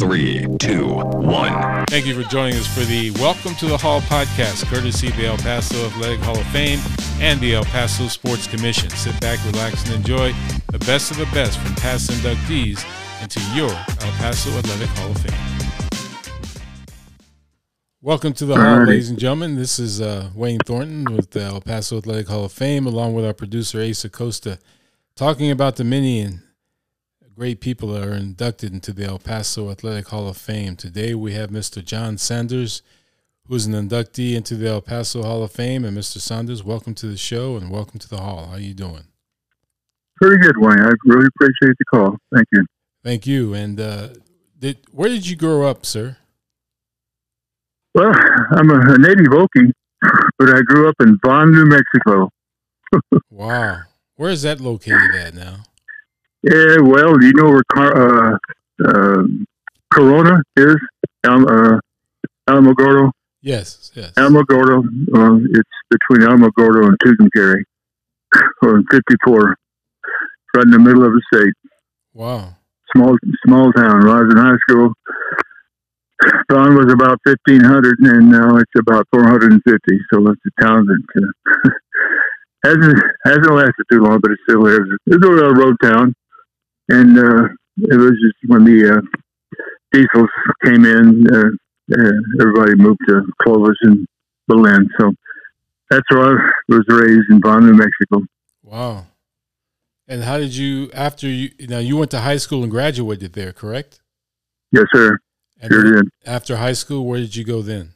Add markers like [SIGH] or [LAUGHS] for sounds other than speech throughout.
Three, two, one. Thank you for joining us for the Welcome to the Hall podcast, courtesy of the El Paso Athletic Hall of Fame and the El Paso Sports Commission. Sit back, relax, and enjoy the best of the best from past inductees into your El Paso Athletic Hall of Fame. Welcome to the Hall, ladies and gentlemen. This is uh, Wayne Thornton with the El Paso Athletic Hall of Fame, along with our producer Ace Acosta, talking about the many and great people that are inducted into the El Paso Athletic Hall of Fame. Today we have Mr. John Sanders, who is an inductee into the El Paso Hall of Fame. And Mr. Sanders, welcome to the show and welcome to the hall. How are you doing? Pretty good, Wayne. I really appreciate the call. Thank you. Thank you. And uh, did where did you grow up, sir? Well, [LAUGHS] I'm a, a native Okie, [LAUGHS] but I grew up in Vaughn, New Mexico. [LAUGHS] wow. Where is that located at now? Yeah, well, you know where Car- uh, uh, Corona is? Al- uh, Alamogordo? Yes, yes. Alamogordo. Uh, it's between Alamogordo and Tucumcari, [LAUGHS] or 54, right in the middle of the state. Wow. Small, small town. When I was in high school, Vaughn was about 1,500, and now it's about 450. So it's a town that uh, hasn't hasn't lasted too long, but it still is. It's a road town and uh, it was just when the uh, diesels came in, uh, uh, everybody moved to Clovis and Belen. So that's where I was raised in Vaughn, New Mexico. Wow. And how did you after you now you went to high school and graduated there, correct? Yes, sir. And sure did. After high school, where did you go then?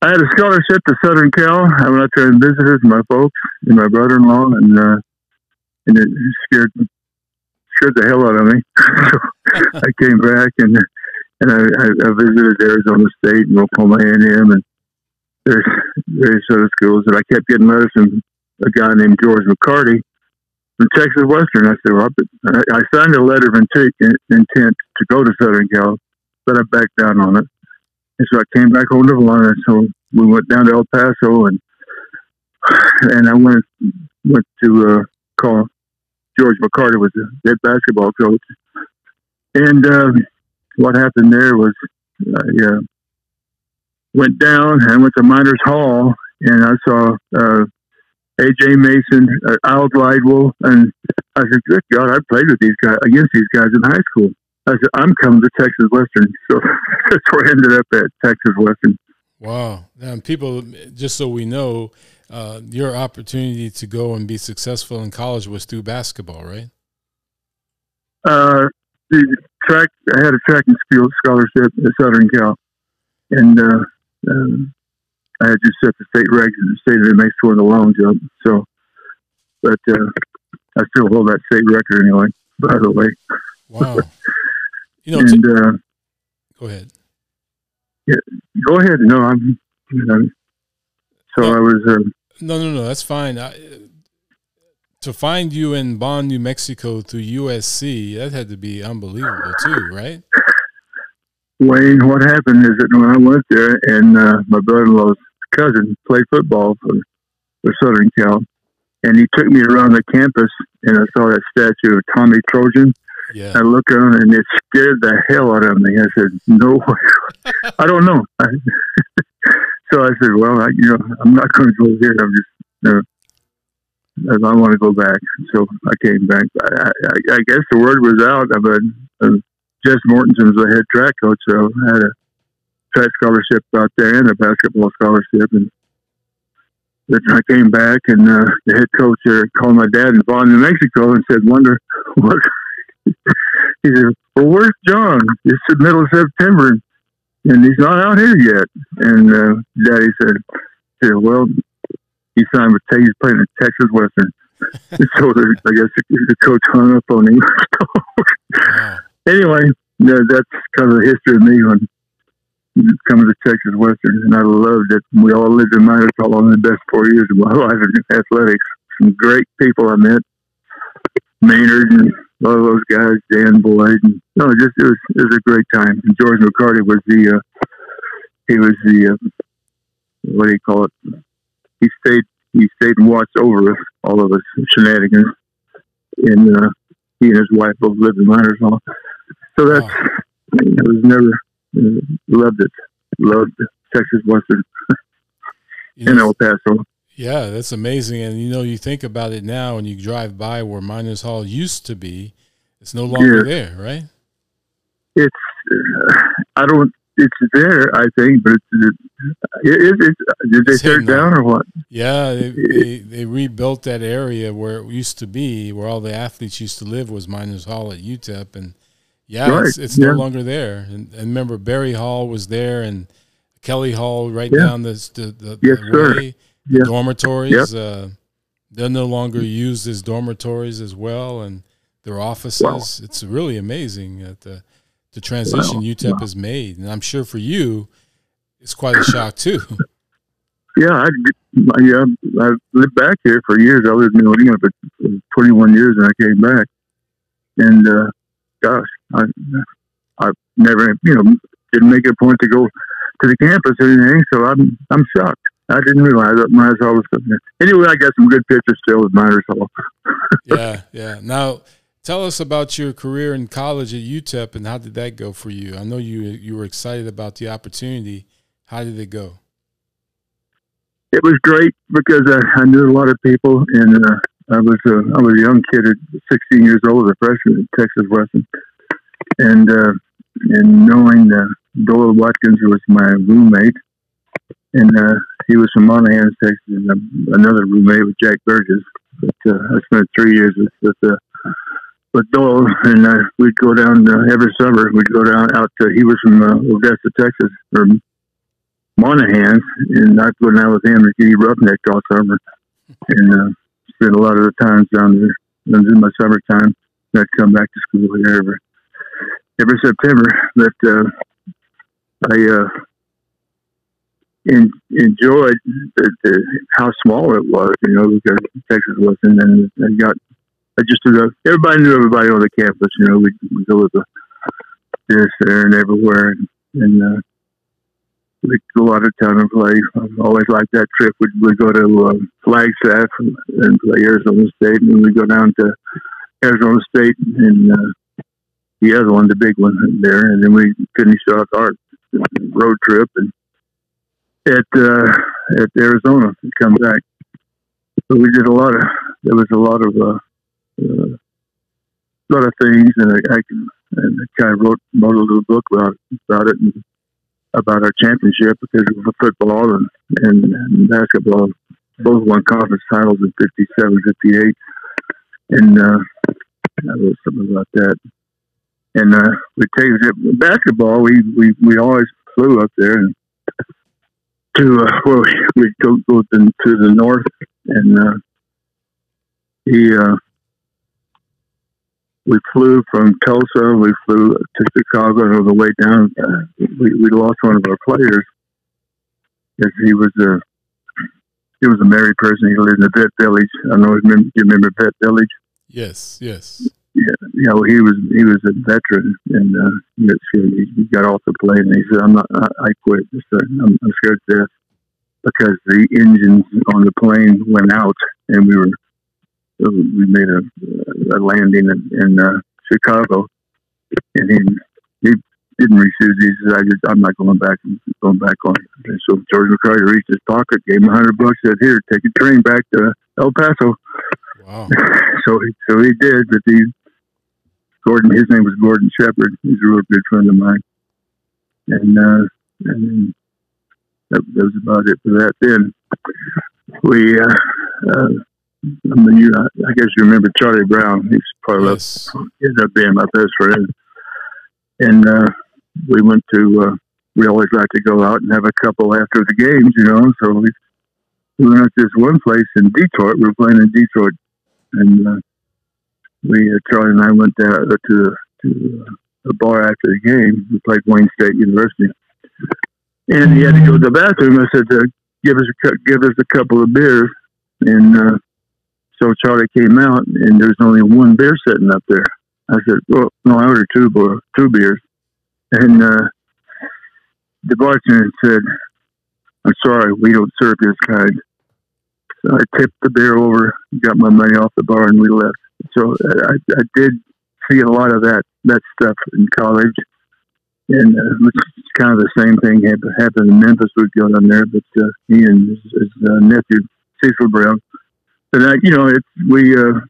I had a scholarship to Southern Cal. I went out there and visited my folks and my brother-in-law, and uh, and it scared scared the hell out of me. so [LAUGHS] I came back and and I, I visited Arizona State and Oklahoma A and M and there's various other schools. And I kept getting letters from a guy named George McCarty from Texas Western. I said, well, I I signed a letter of intent, intent to go to Southern Cal, but I backed down on it. And so I came back home to Atlanta. So we went down to El Paso and and I went went to uh, call George McCarty was the head basketball coach. And um, what happened there was I uh, went down and went to Miners Hall, and I saw uh, AJ Mason, uh, Al Glidewell, and I said, "Good God, I played with these guys against these guys in high school." I said, "I'm coming to Texas Western," [LAUGHS] so that's where I ended up at Texas Western. Wow! And people, just so we know, uh, your opportunity to go and be successful in college was through basketball, right? Uh, the track. I had a track and field scholarship at Southern Cal, and uh, um, I had just set the state record in the state of New Mexico in the long jump. So, but uh, I still hold that state record anyway. By the way. Wow. You know. [LAUGHS] and, uh, go ahead. Yeah, go ahead. No, I'm. You know, so no, I was. Uh, no, no, no. That's fine. I, to find you in Vaughn, New Mexico through USC, that had to be unbelievable too, right? Wayne, what happened is that when I went there, and uh, my brother-in-law's cousin played football for, for Southern Cal, and he took me around the campus, and I saw that statue of Tommy Trojan. Yeah. I looked around, and it scared the hell out of me. I said, "No, [LAUGHS] I don't know." So I said, "Well, I, you know, I'm not going to go here. I'm just, know, I want to go back." So I came back. I, I, I guess the word was out. But uh, Jess Mortensen was the head track coach, so I had a track scholarship out there and a basketball scholarship, and. But I came back, and uh, the head coach there called my dad in Vaughn, New Mexico, and said, "Wonder [LAUGHS] what." he said, "Well, where's John? It's the middle of September, and he's not out here yet." And uh, Daddy said, said, "Well, he signed with he's playing at Texas Western." [LAUGHS] so the, I guess the, the, coach hung up on him. [LAUGHS] wow. Anyway, yeah, that's kind of the history of me when coming to Texas Western, and I loved it. We all lived in Miners Hall in the best four years of my [LAUGHS] life in athletics. Some great people I met, Maynard and all those guys, Dan Boyd. And, no, just it was it was a great time. And George McCarty was the uh, he was the uh, what do you call it? He stayed he stayed and watched over us, all of us shenanigans, and uh, he and his wife both lived in Miners Hall. So that's wow. it was never uh, loved it. Loved Texas Western [LAUGHS] in El Paso. Yeah, that's amazing. And you know, you think about it now, and you drive by where Miners Hall used to be. It's no longer yeah. there, right? It's. Uh, I don't. It's there, I think, but it's. It, it, it, did they tear it down or what? Yeah, they, they, they rebuilt that area where it used to be, where all the athletes used to live, was Miners Hall at UTEP, and yeah, right. it's, it's yeah. no longer there. And, and, remember, Barry Hall was there, and Kelly Hall right yeah. down this, the the, yes, the way. Yeah. Dormitories, uh, they're no longer used as dormitories as well, and their offices. Wow. It's really amazing that the the transition wow. UTEP wow. has made, and I'm sure for you, it's quite a shock too. Yeah, I, yeah, I lived back here for years. I lived in New England for 21 years, and I came back. And uh, gosh, I I never, you know, didn't make it a point to go to the campus or anything. So I'm I'm shocked. I didn't realize that Miners Hall was there. Anyway, I got some good pictures still with Miners Hall. [LAUGHS] yeah, yeah. Now, tell us about your career in college at UTEP and how did that go for you? I know you you were excited about the opportunity. How did it go? It was great because I, I knew a lot of people, and uh, I was uh, I was a young kid at 16 years old, a freshman at Texas Western, and uh, and knowing that Doyle Watkins was my roommate, and uh, he was from Monahans, Texas, and another roommate with Jack Burgess. But uh, I spent three years with with, uh, with Doyle, and uh, we'd go down uh, every summer. We'd go down out to. He was from uh, Odessa, Texas, or Monahans, and I'd go down with him to get roughneck all summer, and uh, spend a lot of the times down there. And in my summertime, I'd come back to school here every every September. But uh, I uh, in, enjoyed the, the, how small it was, you know, because Texas wasn't, and I got, I just everybody knew everybody on the campus, you know, we'd, we'd go to the, this, there, and everywhere, and, and uh, we'd go out of town and play. I always liked that trip. We'd, we'd go to uh, Flagstaff and play Arizona State, and then we'd go down to Arizona State and uh, the other one, the big one there, and then we finished off our road trip and at uh, at Arizona to come back. So we did a lot of there was a lot of uh, uh, lot of things, and I, I can and I kind of wrote wrote a little book about about it and about our championship because of football and, and, basketball. Both won conference titles in 57, 58. And uh, I wrote something about that. And uh, we take basketball. We, we we always flew up there and to uh, well, we go go to, to the north, and uh, he uh, we flew from Tulsa. We flew to Chicago, on the way down, uh, we we lost one of our players because he was a he was a married person. He lived in the vet village. I know you remember vet village. Yes, yes. Yeah, you know, he was he was a veteran, and uh, he, he got off the plane, and he said, "I'm not, I, I quit. I'm, I'm scared to death because the engines on the plane went out, and we were we made a, a landing in, in uh, Chicago, and he he didn't refuse. He said, "I just I'm not going back. I'm going back on." And so George McCarty reached his pocket, gave him a hundred bucks, said, "Here, take a train back to El Paso." Wow. [LAUGHS] so he, so he did, but he Gordon. His name was Gordon Shepard. He's a real good friend of mine, and uh, and that, that was about it for that. Then we, uh, uh, I mean, you, I guess you remember Charlie Brown. He's part yes. of ended up being my best friend, and uh, we went to. Uh, we always like to go out and have a couple after the games, you know. So we, we went to this one place in Detroit. We were playing in Detroit, and uh, we uh, Charlie and I went down to to uh, a bar after the game. We played Wayne State University, and he had to go to the bathroom. I said, uh, "Give us a give us a couple of beers," and uh, so Charlie came out, and there's only one beer sitting up there. I said, "Well, no, I ordered two beer, two beers," and uh, the bartender said, "I'm sorry, we don't serve this kind." So I tipped the beer over, got my money off the bar, and we left. So I, I did see a lot of that that stuff in college, and uh, it's kind of the same thing happened, in Memphis. We've gone on there, but uh, he and his, his uh, nephew Cecil Brown. And I, you know, it's we uh,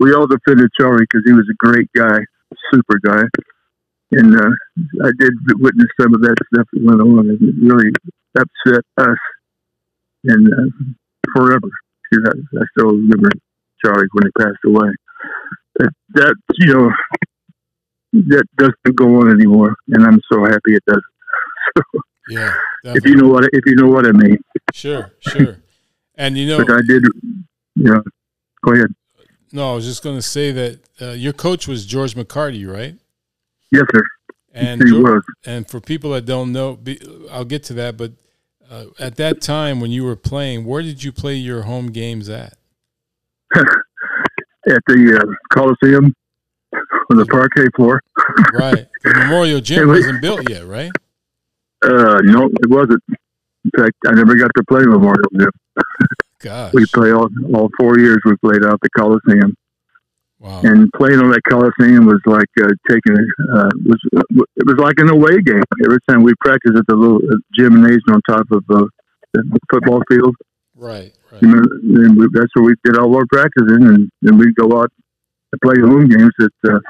we all defended Charlie because he was a great guy, super guy, and uh, I did witness some of that stuff that went on, and it really upset us, and uh, forever. I still remember Charlie when he passed away. That that you know that doesn't go on anymore, and I'm so happy it doesn't. [LAUGHS] So, Yeah. if you know what if you know what I mean, Sure, sure. And you know, but I did. You know, go ahead. no, I was just going to say that uh, your coach was George McCarty, right? Yes, sir. And he Geor- was. and for people that don't know, be, I'll get to that. But uh, at that time when you were playing, where did you play your home games at? [LAUGHS] at the uh, Coliseum on the parquet floor. [LAUGHS] Right, the Memorial Gym was- wasn't built yet, right? Uh, no, it wasn't. In fact, I never got to play Memorial Gym. Gosh, We play all all four years. We played out the Coliseum, wow. and playing on that Coliseum was like uh, taking uh, was it was like an away game. Every time we practiced at the little gymnasium on top of uh, the football field, Right, right. you know, and we, that's where we did all our practicing, and then we'd go out and play home games at uh,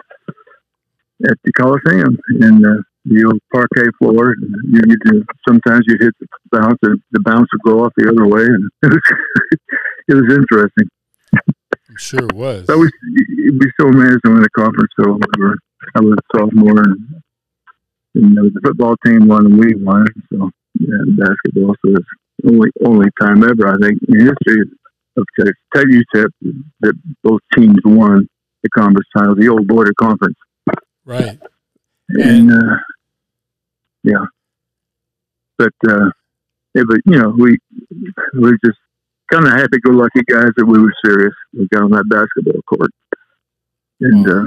at the Coliseum in uh, the old parquet floor. And you, you do, sometimes you hit the bounce, and the bounce would go off the other way, and [LAUGHS] it was it was interesting. I'm sure it was. But we we still managed to win the conference. So I was a sophomore, and, and the football team won, and we won. So yeah, basketball. So it's only only time ever I think in history of Tech UTEP that both teams won the conference title, the old border conference, Right. and uh, yeah. But uh, yeah, but you know we we were just kind of happy-go-lucky guys that we were serious. We got on that basketball court, and uh,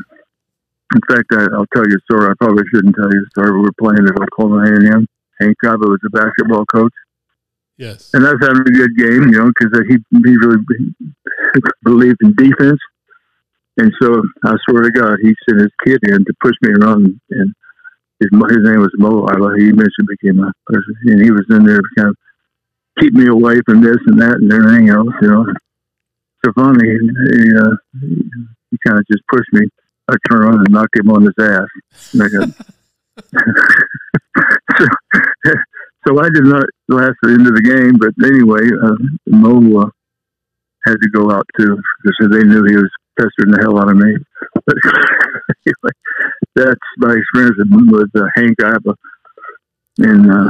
in fact, I, I'll tell you a story. I probably shouldn't tell you a story. We were playing at Oklahoma A&M. Hank Cobb was the basketball coach, Yes. and I was having a good game, you know, because he he really believed in defense. And so I swear to God, he sent his kid in to push me around, and his his name was Mo. I he eventually became my person, and he was in there to kind of keep me away from this and that and everything else, you know. So finally, he, uh, he, he kind of just pushed me. I turned around and knocked him on his ass. And I got, so, so I did not last the end of the game, but anyway, uh, Mo uh, had to go out too because they knew he was pestering the hell out of me. But [LAUGHS] anyway, that's my experience with uh, Hank Iba. And uh,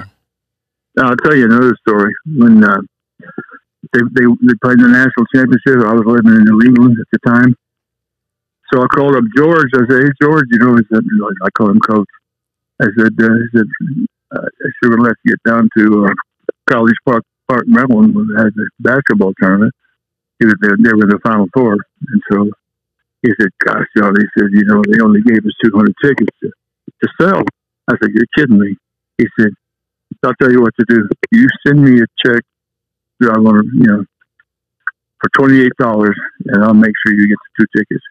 I'll tell you another story. When uh, they, they they played in the national championship, I was living in New England at the time. So I called up George. I said, "Hey George, you know," he said, "I call him Coach." I said, uh, "He said uh, I should have let you get down to uh, College Park, Park, Maryland, had the basketball tournament. He was there, they were the Final Four, and so he said, "Gosh, John," he said, "You know, they only gave us 200 tickets to, to sell." I said, "You're kidding me." He said, "I'll tell you what to do. You send me a check. I want to, you know, for twenty eight dollars, and I'll make sure you get the two tickets.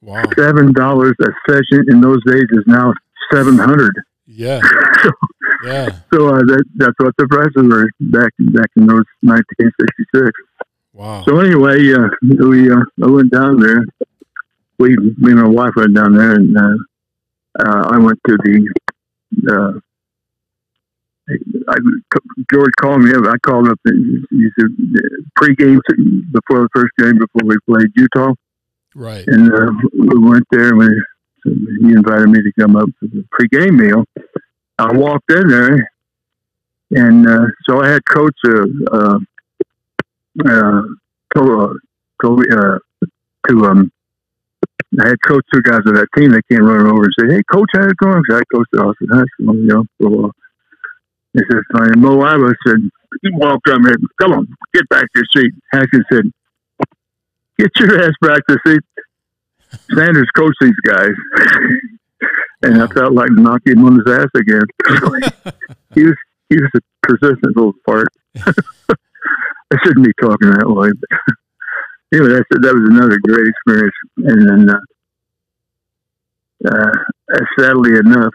Wow. Seven dollars a session in those days is now seven hundred. Yeah. So, [LAUGHS] [LAUGHS] Yeah. so uh, that, that's what the prices were back back in those nineteen sixty six. Wow. So anyway, uh, we uh, I went down there. We, me and my wife went down there, and uh, uh, I went to the. Uh, I, George called me up. I called up. And he said pregame before the first game before we played Utah, Right. and uh, we went there. and we, so he invited me to come up for the pregame meal. I walked in there, and uh, so I had Coach uh, uh, uh, to, uh, to, uh, to um, I had coached two guys of that team. They came running over and said, "Hey, coach, how's it going?" So I coached. I said, "That's well, you know." Well, he said, "Fine." Mo Iba said, "He walked up here. Come on, get back to your seat." Haskins said, "Get your ass back to the seat." Sanders coached these guys, [LAUGHS] and I felt like knocking him on his ass again. [LAUGHS] he was he was a persistent little fart. [LAUGHS] I shouldn't be talking that way. But [LAUGHS] anyway, that's, that was another great experience. And then, uh, uh, sadly enough,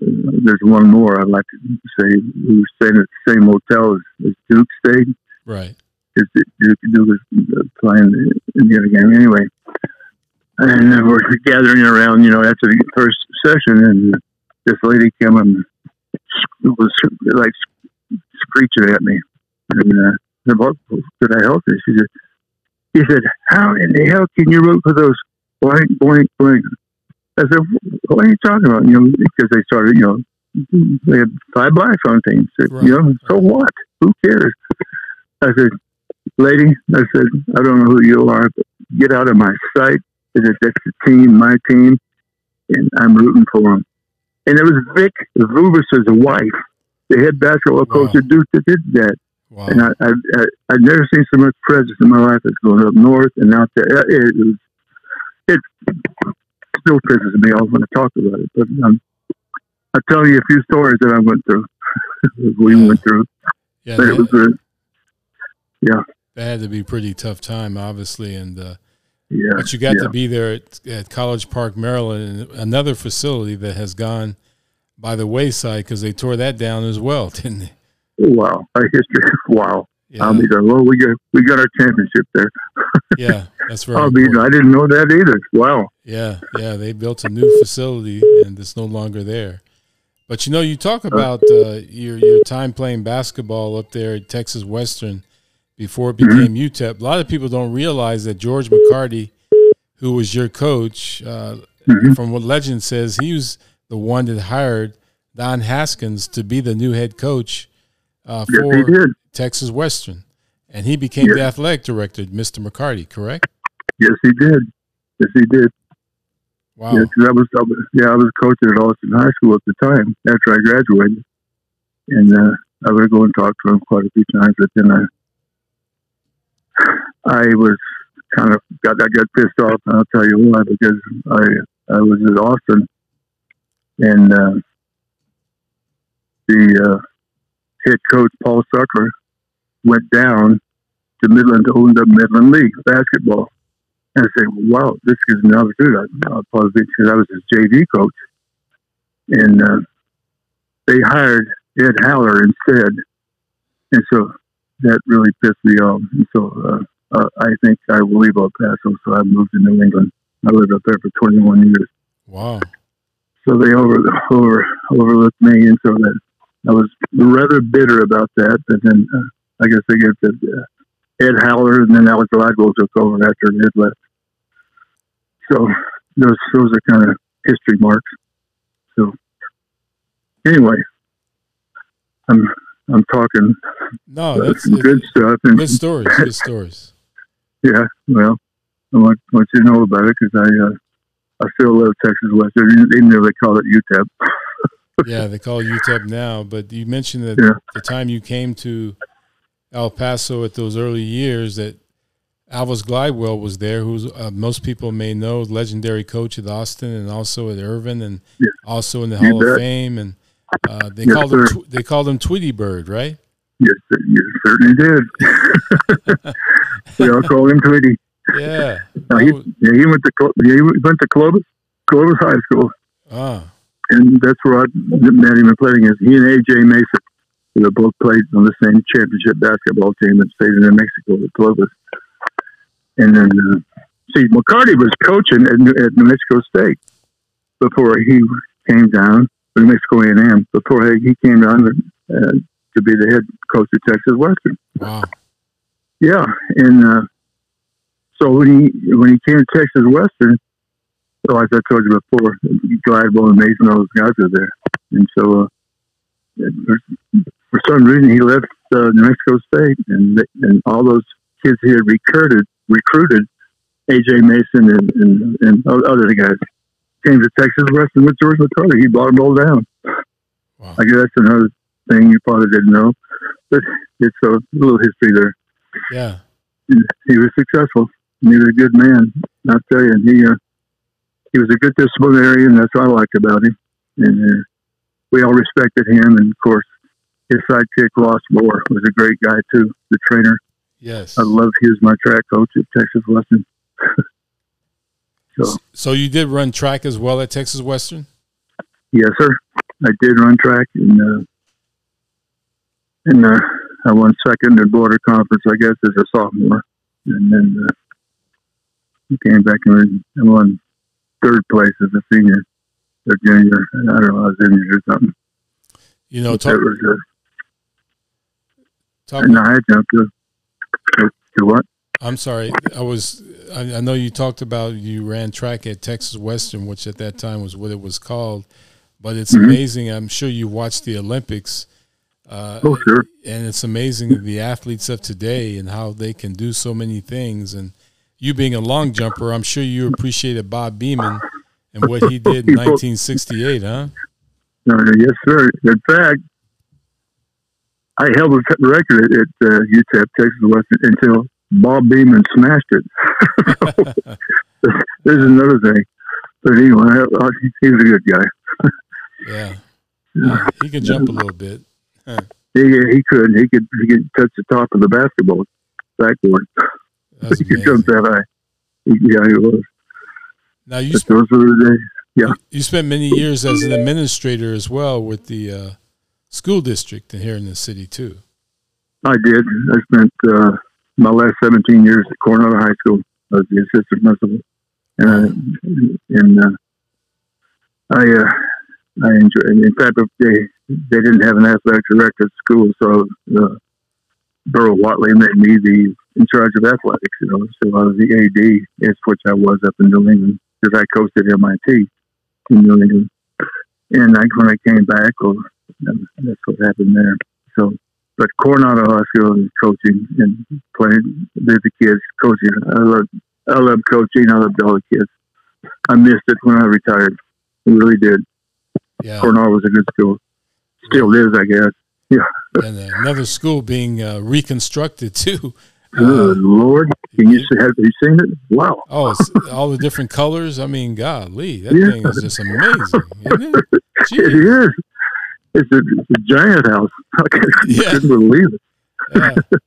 there's one more I'd like to say. We were staying at the same hotel as, as Duke stayed. Right. Because Duke, Duke was uh, playing in the other game anyway. And we're gathering around, you know, after the first session, and this lady came and was like screeching at me. And uh, I said, what could I help you? She said, he said, how in the hell can you root for those blank, blank, blank? I said, what are you talking about? You know, because they started, you know, they had five blacks on teams. Said, right. You know, so what? Who cares? I said, lady, I said, I don't know who you are, but get out of my sight. I said, that's the team, my team, and I'm rooting for them. And it was Vic Bubas' wife, the head basketball coach wow. at Duke, that did that. Wow. And I, I, I, I've never seen so much presence in my life as going up north and out there. It, it, was, it still pisses me off when I talk about it. But um, I'll tell you a few stories that I went through. [LAUGHS] we yeah. went through. Yeah, but it was a, yeah. That had to be a pretty tough time, obviously, and uh, yeah, but you got yeah. to be there at, at, College Park, Maryland, another facility that has gone by the wayside because they tore that down as well, [LAUGHS] didn't they? Wow, our history. [LAUGHS] Wow. Yeah. I'll be there. Well, we got we got our championship there. [LAUGHS] yeah, that's right. Be. I didn't know that either. Wow. Yeah, yeah. They built a new facility, and it's no longer there. But you know, you talk about uh, your your time playing basketball up there at Texas Western before it became mm-hmm. UTEP. A lot of people don't realize that George McCarty, who was your coach, uh, mm-hmm. from what legend says, he was the one that hired Don Haskins to be the new head coach uh, for yes, Texas Western, and he became yes. the athletic director, Mr. McCarty. Correct? Yes, he did. Yes, he did. Wow. Yes, I was, I was, yeah, I was coaching at Austin High School at the time after I graduated, and uh, I would go and talk to him quite a few times. But then I, I was kind of got I got pissed off, and I'll tell you why because I I was at Austin, and uh, the uh, head coach Paul Suckler went down to Midland to open up Midland League basketball. And I said, wow, this me an opportunity. I, I because I was his JV coach. And uh, they hired Ed Haller instead. And so that really pissed me off. And so uh, uh, I think I will leave El Paso. So I moved to New England. I lived up there for 21 years. Wow. So they over, over overlooked me. And so that I was rather bitter about that. But then uh, I guess they get the uh, Ed Haller and then Alex Glidewell took over after Ed left. So those those are kind of history marks. So anyway, I'm I'm talking. No, that's good stuff. And, good stories. Good stories. [LAUGHS] Yeah, well, I want, want you to know about it because I uh, I still love Texas Western, even though [LAUGHS] they call it UTEP. yeah, they call UTEP now. But you mentioned that yeah. the time you came to El Paso at those early years that Alvis Glidewell was there, who uh, most people may know, legendary coach at Austin and also at Irvin and yeah. also in the Hall of Fame. And uh, they yes, called sir. him they called him Tweety Bird, right? Yes, you certainly did. [LAUGHS] we all called him Tweety. Yeah. he, yeah, he went to he went to Clovis Clovis High School. Ah and that's where I met him and playing against. He and AJ Mason, they both played on the same championship basketball team that stayed in New Mexico at Clovis. And then, uh, see, McCarty was coaching at, at New Mexico State before he came down, New Mexico A&M, before he came down uh, to be the head coach of Texas Western. Wow. Yeah, and uh, so when he when he came to Texas Western, so as I told you before, Glidewell and Mason, all those guys are there. And so, uh, for some reason, he left uh, New Mexico State, and and all those kids he had recruited recruited AJ Mason and, and, and other guys came to Texas Western with George McCarty. He brought them all down. Wow. I guess that's another thing you probably didn't know, but it's a little history there. Yeah, he was successful. He was a good man. I'll tell you, he uh, he was a good disciplinarian. That's what I liked about him. And uh, we all respected him. And of course, his sidekick Ross Moore was a great guy too, the trainer. Yes, I loved he was my track coach at Texas Western. [LAUGHS] so, so you did run track as well at Texas Western? Yes, sir. I did run track, and uh, and uh, I won second at border conference, I guess, as a sophomore, and then uh, came back and won third place as a senior or junior. I don't know, I was injured or something. You know, talk, was, uh, talk, and I jumped to, to, to what? I'm sorry. I was. I, I, know you talked about you ran track at Texas Western, which at that time was what it was called. But it's mm-hmm. amazing. I'm sure you watched the Olympics. Uh, oh, sure. And it's amazing the athletes of today and how they can do so many things. And you being a long jumper, I'm sure you appreciated Bob Beamon and what he did in 1968, huh? yes, sir. In fact, I held the record at, at uh, UTEP, Texas Western, until Bob Beamon smashed it. [LAUGHS] There's another thing. But anyway, he's a good guy. yeah. yeah. He can jump a little bit. Huh. He, he could. He could. He could touch the top of the basketball backboard. That's he could jump that high. Yeah, he was. Now you. Sp- those were the days. Yeah. You spent many years as an administrator as well with the uh, school district here in the city too. I did. I spent uh, my last 17 years at Coronado High School as the assistant principal, and I, and uh, I uh, I enjoy. In fact, they they didn't have an athletic director at school, so uh, Burl Watley made me the in charge of athletics. You know, so I was the AD, is which I was up in New England because I coached at MIT in New England. And I, when I came back, well, that's what happened there. So, but Coronado High School is coaching and playing with the kids, coaching. I love, I love coaching. I love all the kids. I missed it when I retired. I really did. Yeah. Coronado was a good school. Still is, I guess. Yeah. and another school being uh, reconstructed too. [LAUGHS] Good uh, Lord! Can you see, have you seen it? Wow! Oh, all the different colors. I mean, golly, that yeah. thing is just amazing, isn't it? [LAUGHS] it is. It's a, it's a giant house. [LAUGHS] I couldn't, yeah. couldn't believe it. Yeah.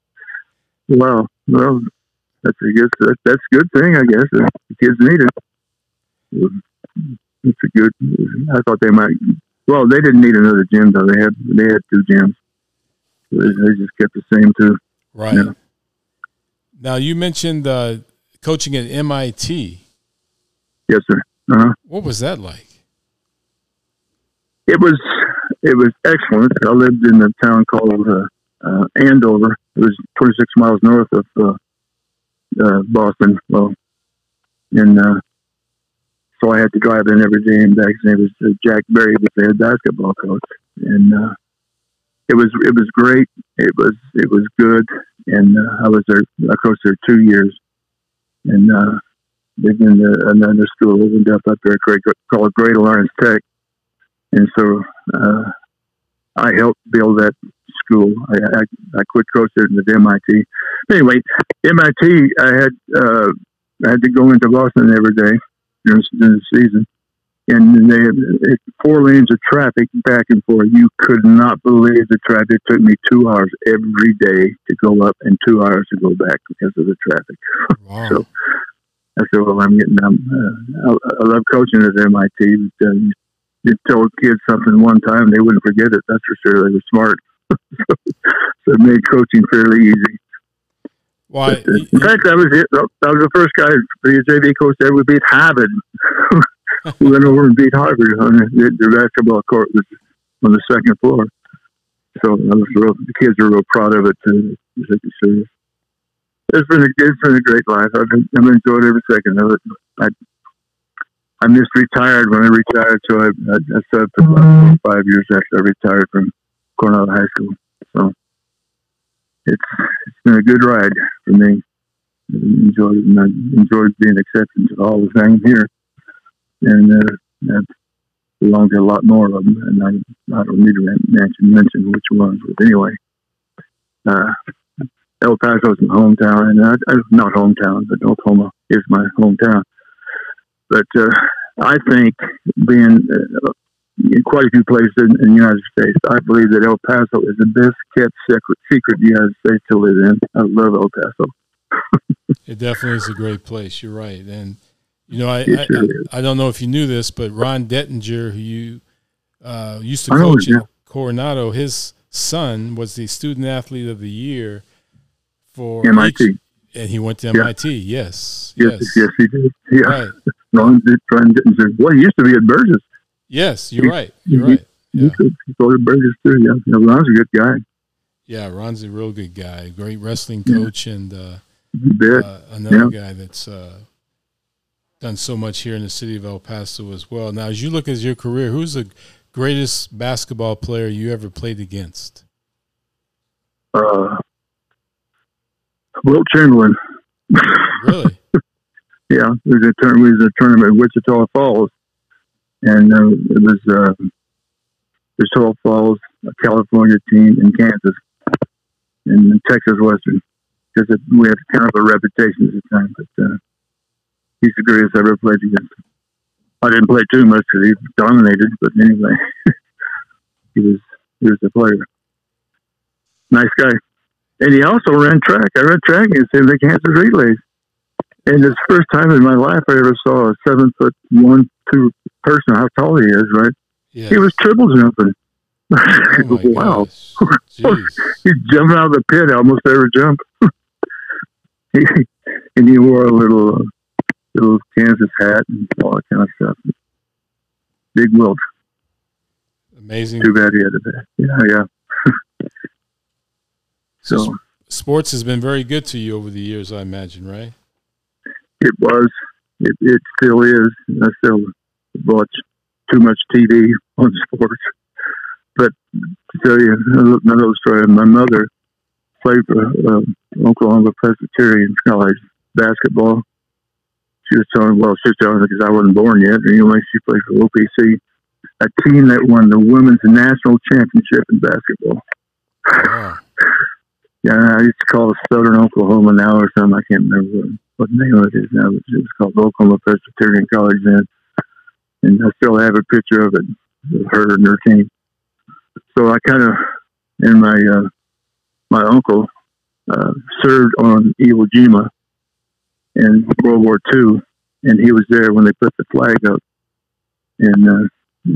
[LAUGHS] wow. Well, that's a good. That, that's a good thing, I guess. The kids need it. It's a good. I thought they might. Well, they didn't need another gym though. They had they had two gyms. They, they just kept the same two. Right. Now you mentioned uh, coaching at MIT. Yes, sir. Uh-huh. What was that like? It was it was excellent. I lived in a town called uh, uh, Andover. It was 26 miles north of uh, uh Boston. Well, and uh, so I had to drive in every day. And back then it was uh, Jack Berry, was the head basketball coach, and it was it was great. It was it was good, and I was there. I coached there two years, and they've been another school opened up up there called Greater Lawrence Tech and so uh, I helped build that school. I, I, I quit coaching at MIT. Anyway, MIT, I had uh, I had to go into Boston every day during, during the season, and they had four lanes of traffic back and forth. You could not believe the traffic. It took me two hours every day to go up and two hours to go back because of the traffic. Wow. [LAUGHS] so I said, "Well, I'm getting. Um, uh, I, I love coaching at MIT. But, uh, you told kids something one time, they wouldn't forget it. That's for sure. They were smart. [LAUGHS] so it made coaching fairly easy. Why? But, uh, in fact, that was it. That was the first guy, the JV coach that would beat Harvard. [LAUGHS] we went over and beat Harvard on the, the basketball court was on the second floor. So I was real, the kids were real proud of it too. It's been a, it's been a great life. I've, I've enjoyed every second of it. I, I just retired when I retired, so I, I, I served for about five years after I retired from Coronado High School. So it's it's been a good ride for me. I enjoyed it, and I enjoyed being accepted to all the things here, and uh, I've belonged to a lot more of them. And I, I don't need to mention mention which ones, but anyway, uh, El Paso is my hometown, and I, I, not hometown, but Oklahoma is my hometown. But uh, I think being uh, in quite a few places in, in, the United States, I believe that El Paso is the best kept secret, secret in the United States to live in. I love El Paso. [LAUGHS] it definitely is a great place. You're right, and you know I, I, I don't know if you knew this, but Ron Dettinger, who you uh, used to I know, coach yeah. at Coronado. His son was the student athlete of the year for MIT. each- and he went to Yeah. MIT. Yes, Yes, yes, yes, he did. Yeah, right. Ron did try and get into. Well, he used to be at Burges. Yes, you're He- right. You're he- right. He Yeah. to go to Burges too. Yeah, know, Ron's a good guy. Yeah, Ron's a real good guy, great wrestling Yeah. coach, and uh, uh, another guy that's uh, done so much here in the city of El Paso as well. Now, as you look at your career, who's the greatest basketball player you ever played against? uh, Wilt Chamberlain. Really? [LAUGHS] yeah, it was a turn. It was a tournament in Wichita Falls, and uh, it was uh, Wichita Falls, a California team, in Kansas, and Texas Western. Because we had kind of a reputation at the time, but uh, he's the greatest I ever played against. I didn't play too much because he dominated, but anyway, [LAUGHS] he was he was a player. Nice guy. And he also ran track. I ran track against him the Kansas relays. And it's the first time in my life I ever saw a seven foot one, two person, how tall he is, right? Yeah. He was triple jumping. Oh [LAUGHS] wow. [LAUGHS] He's jumping out of the pit almost every jump. [LAUGHS] and he wore a little, uh, little Kansas hat and all that kind of stuff. Big Wilt. Amazing. Too bad he had it. Yeah, yeah. So Sports has been very good to you over the years, I imagine, right? it was. It, it still is. I still watch too much TV on [LAUGHS] sports. But to tell you another story, my mother played for uh, Oklahoma Presbyterian College basketball. She was telling, well, she was telling me because I wasn't born yet. Anyway, she played for OPC, a team that won the women's national championship in basketball. Wow. [LAUGHS] Yeah, I used to call it Southern Oklahoma now or something. I can't remember what, what name it is now. But it was called Oklahoma Presbyterian College then. And I still have a picture of it, of her and her team. So I kind of, and my, uh, my uncle, uh, served on Iwo Jima in World War II. And he was there when they put the flag up. And, uh,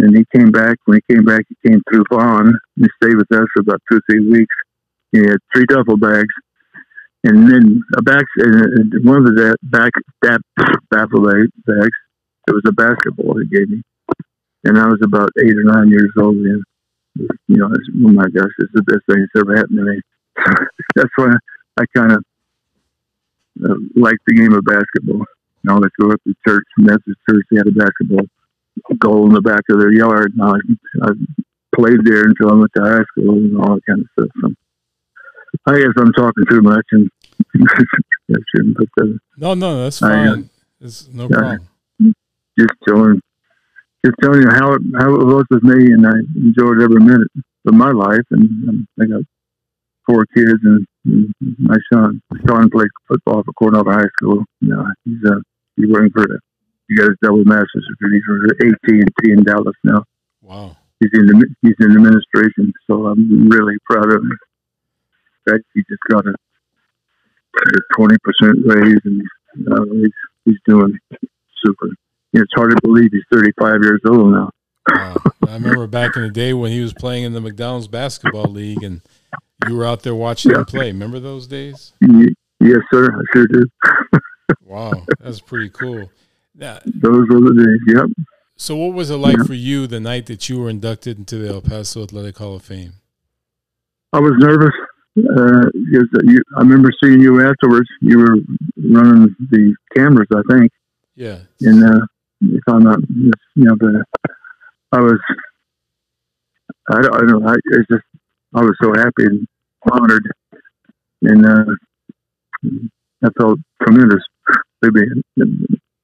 and he came back. When he came back, he came through Vaughn. He stayed with us for about two or three weeks. He had three duffel bags, and then a back. And one of the back that duffel bag- bags, it was a basketball he gave me, and I was about eight or nine years old then. You know, oh my gosh, it's the best thing that's ever happened to me. [LAUGHS] that's why I kind of uh, like the game of basketball. You know, let's go up to church, Methodist church. They had a basketball goal in the back of their yard. And I, I played there until I went to high school and all that kind of stuff. So I guess I'm talking too much, and [LAUGHS] But uh, No, no, that's I, uh, fine. It's no yeah. problem. just telling, just telling you how it how it was with me, and I enjoyed every minute of my life. And, um, I got four kids, and, and my son, Sean, played football for Cornell High School. You know, he's uh, he's working for the. He got his double master's degree. For AT and T in Dallas now. Wow. He's in the he's in administration, so I'm really proud of him. In he just got a twenty percent raise, and uh, he's he's doing super. It's hard to believe he's 35 years old now. Wow. I remember back in the day when he was playing in the McDonald's basketball league and you were out there watching him play. Remember those days? Yes, sir. I sure do. [LAUGHS] Wow. That's pretty cool. Now, Those were the days. Yep. so what was it like Yeah. for you the night that you were inducted into the El Paso Athletic Hall of Fame? I was nervous uh, you, I remember seeing you afterwards. You were running the cameras, I think, Yeah. and uh, if I'm not, you know, but I was, I don't, I don't, I, it's just, I was so happy and honored, and uh, I felt tremendous to be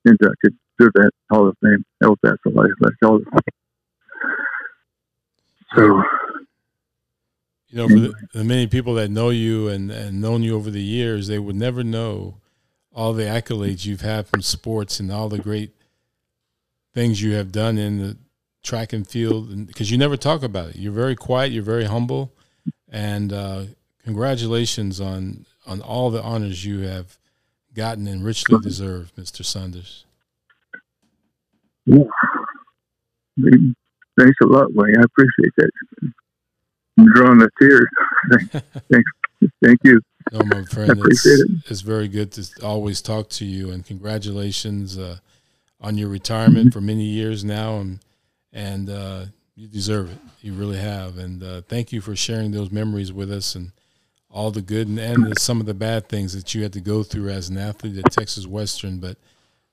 inducted to that Hall of Fame, El Paso Life of Fame. So, You know, for the, the many people that know you and, and known you over the years, they would never know all the accolades you've had from sports and all the great things you have done in the track and field. Because you never talk about it. You're very quiet. You're very humble, and uh, congratulations on on all the honors you have gotten and richly deserved, Mr. Saunders. Thanks a lot, Wayne. I appreciate that. I'm drawing the tears. [LAUGHS] thanks. Thank you. No, my friend, it's, it. it's, very good to always talk to you, and congratulations uh, on your retirement mm-hmm. for many years now, and and uh, you deserve it. You really have, and uh, thank you for sharing those memories with us, and all the good and, and some of the bad things that you had to go through as an athlete at Texas Western. But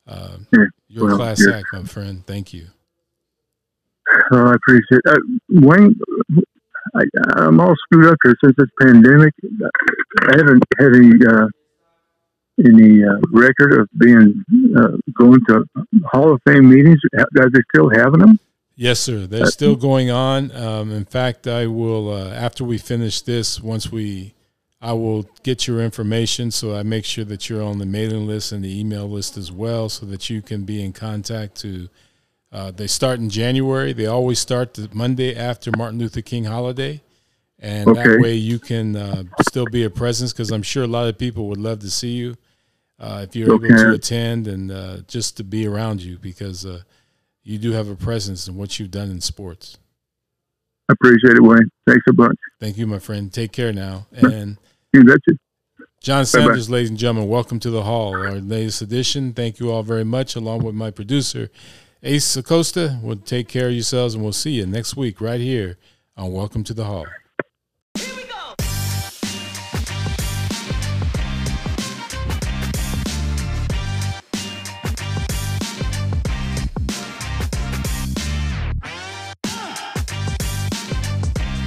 uh, you're well, a class act, my friend. Thank you. Oh, I appreciate it. Uh, Wayne, I, am all screwed up here since this pandemic. I haven't had any uh, any uh, record of being uh, going to Hall of Fame meetings. Are they still having them? Yes, sir. They're still going on. Um, in fact, I will uh, after we finish this. Once we, I will get your information so I make sure that you're on the mailing list and the email list as well, so that you can be in contact to uh, they start in January. They always start the Monday after Martin Luther King holiday, and okay. that way you can uh, still be a presence because I'm sure a lot of people would love to see you uh, if you're okay. able to attend and uh, just to be around you because uh, you do have a presence in what you've done in sports. I appreciate it, Wayne. Thanks a bunch. Thank you, my friend. Take care now. And you betcha. John Sanders, Bye-bye. ladies and gentlemen, welcome to the hall, our latest edition. Thank you all very much, along with my producer. Ace Acosta will take care of yourselves, and we'll see you next week right here on Welcome to the Hall.